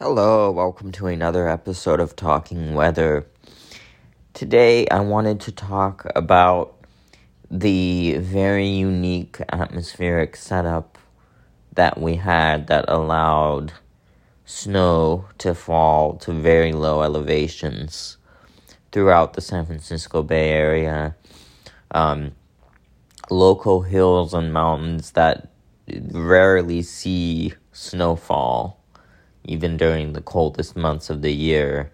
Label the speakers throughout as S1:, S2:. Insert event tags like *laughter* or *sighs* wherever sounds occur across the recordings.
S1: Hello, welcome to another episode of Talking Weather. Today I wanted to talk about the very unique atmospheric setup that we had that allowed snow to fall to very low elevations throughout the San Francisco Bay Area. Um, local hills and mountains that rarely see snowfall, even during the coldest months of the year,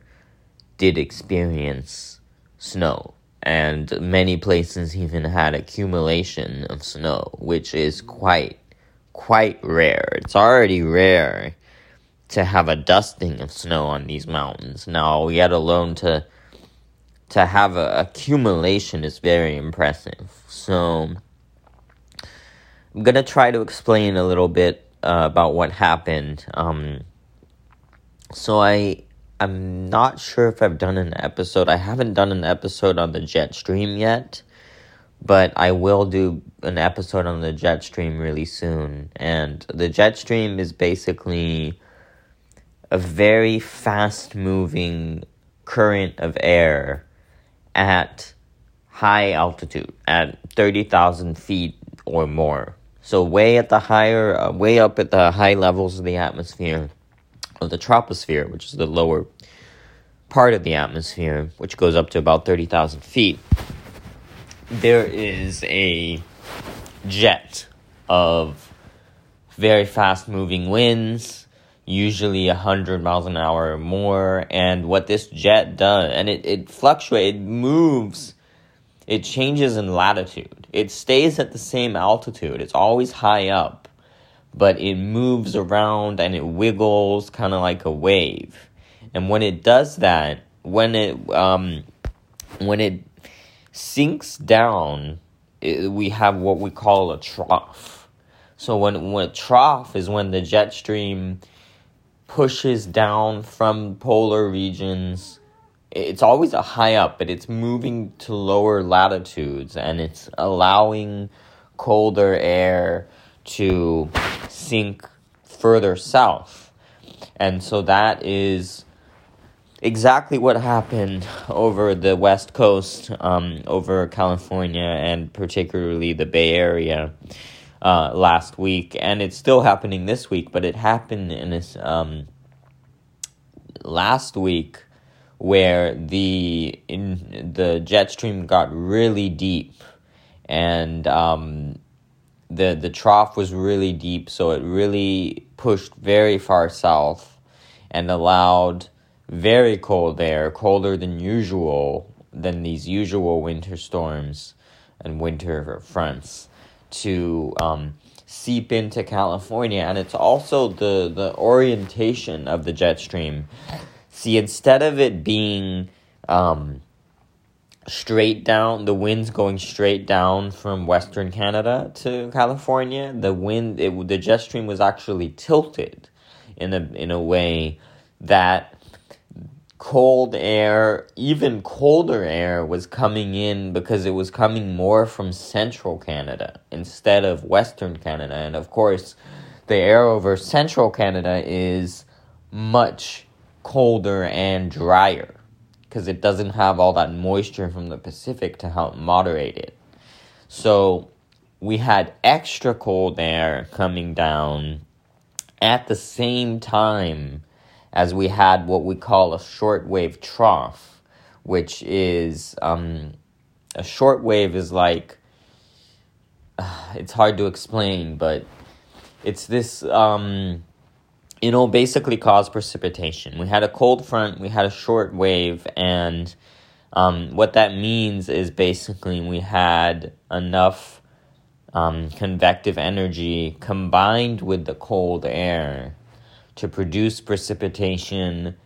S1: did experience snow. And many places even had accumulation of snow, which is quite, quite rare. It's already rare to have a dusting of snow on these mountains. Now, yet alone to to have a accumulation is very impressive. So, I'm gonna try to explain a little bit uh, about what happened. Um, so I I'm not sure if I've done an episode. I haven't done an episode on the jet stream yet, but I will do an episode on the jet stream really soon. And the jet stream is basically a very fast moving current of air at high altitude, at 30,000 feet or more. So way at the higher, uh, way up at the high levels of the atmosphere, of the troposphere, which is the lower part of the atmosphere, which goes up to about 30,000 feet, there is a jet of very fast moving winds, usually 100 miles an hour or more. And what this jet does, and it, it fluctuates, it moves it changes in latitude. It stays at the same altitude. It's always high up, but it moves around and it wiggles kind of like a wave. And when it does that, when it um, when it sinks down, it, we have what we call a trough. So when when a trough is when the jet stream pushes down from polar regions it's always a high up, but it's moving to lower latitudes and it's allowing colder air to sink further south. And so that is exactly what happened *laughs* over the west coast, um, over California, and particularly the Bay Area. Uh, last week, and it's still happening this week, but it happened in this um, last week where the in the jet stream got really deep and um, the the trough was really deep so it really pushed very far south and allowed very cold air colder than usual than these usual winter storms and winter fronts to um, seep into California. And it's also the the orientation of the jet stream. See, instead of it being um, straight down, the wind's going straight down from Western Canada to California. The wind, it, the jet stream was actually tilted in a in a way that cold air, even colder air, was coming in because it was coming more from central Canada instead of Western Canada. And of course, the air over central Canada is much colder and drier because it doesn't have all that moisture from the Pacific to help moderate it. So we had extra cold air coming down at the same time as we had what we call a shortwave trough, which is um, a shortwave is like uh, *sighs* it's hard to explain, but it's this um, it'll basically cause precipitation. We had a cold front, we had a short wave, and um, what that means is basically we had enough um, convective energy combined with the cold air to produce precipitation.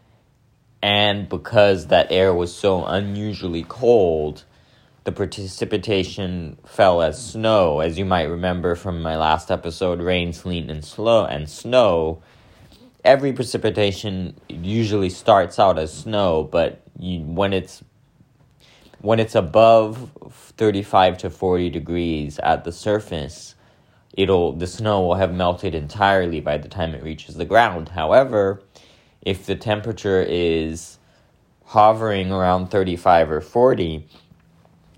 S1: And because that air was so unusually cold, the precipitation fell as snow. As you might remember from my last episode, rain, sleet, and slow and snow every precipitation usually starts out as snow, but you, when it's when it's above 35 to 40 degrees at the surface, it'll the snow will have melted entirely by the time it reaches the ground. However, if the temperature is hovering around 35 or 40,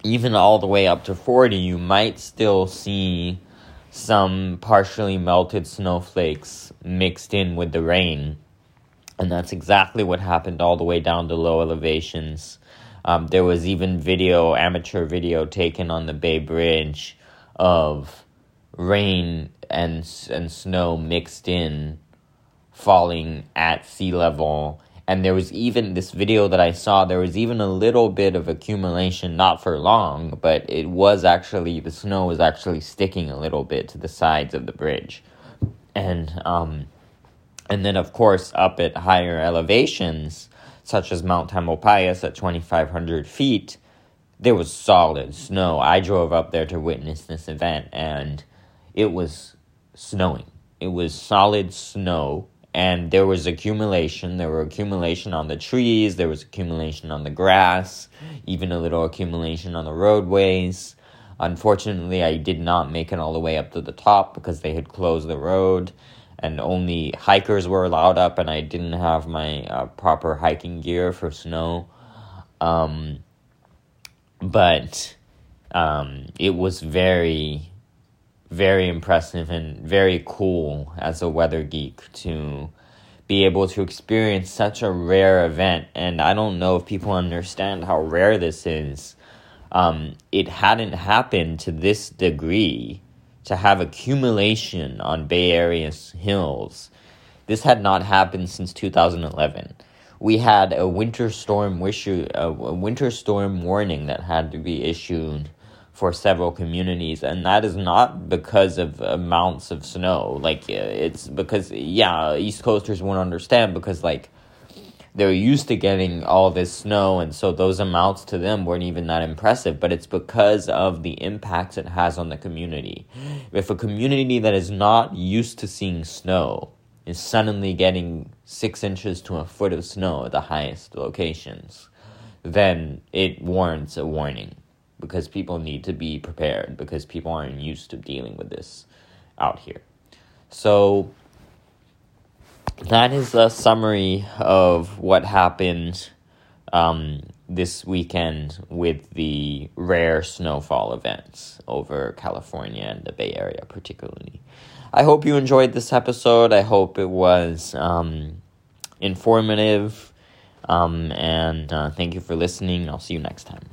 S1: even all the way up to 40, you might still see some partially melted snowflakes mixed in with the rain. And that's exactly what happened all the way down to low elevations. Um, there was even video, amateur video taken on the Bay Bridge of rain and and snow mixed in falling at sea level and there was even this video that I saw there was even a little bit of accumulation not for long but it was actually the snow was actually sticking a little bit to the sides of the bridge. And um and then of course up at higher elevations such as Mount Tamalpais at 2500 feet there was solid snow. I drove up there to witness this event and it was snowing. It was solid snow, and there was accumulation. There were accumulation on the trees, there was accumulation on the grass, even a little accumulation on the roadways. Unfortunately, I did not make it all the way up to the top because they had closed the road and only hikers were allowed up, and I didn't have my uh, proper hiking gear for snow. Um, but um, it was very very impressive and very cool as a weather geek to be able to experience such a rare event. And I don't know if people understand how rare this is. Um, it hadn't happened to this degree to have accumulation on Bay Area hills. This had not happened since 2011. We had a winter storm issue, a winter storm warning that had to be issued for several communities, and that is not because of amounts of snow. Like uh, it's because yeah, East Coasters won't understand because like they're used to getting all this snow, and so those amounts to them weren't even that impressive. But it's because of the impacts it has on the community. If a community that is not used to seeing snow is suddenly getting six inches to a foot of snow at the highest locations, then it warrants a warning because people need to be prepared because people aren't used to dealing with this out here. So that is a summary of what happened um, this weekend with the rare snowfall events over California and the Bay Area, particularly. I hope you enjoyed this episode. I hope it was um, informative. Um, and uh, thank you for listening. I'll see you next time.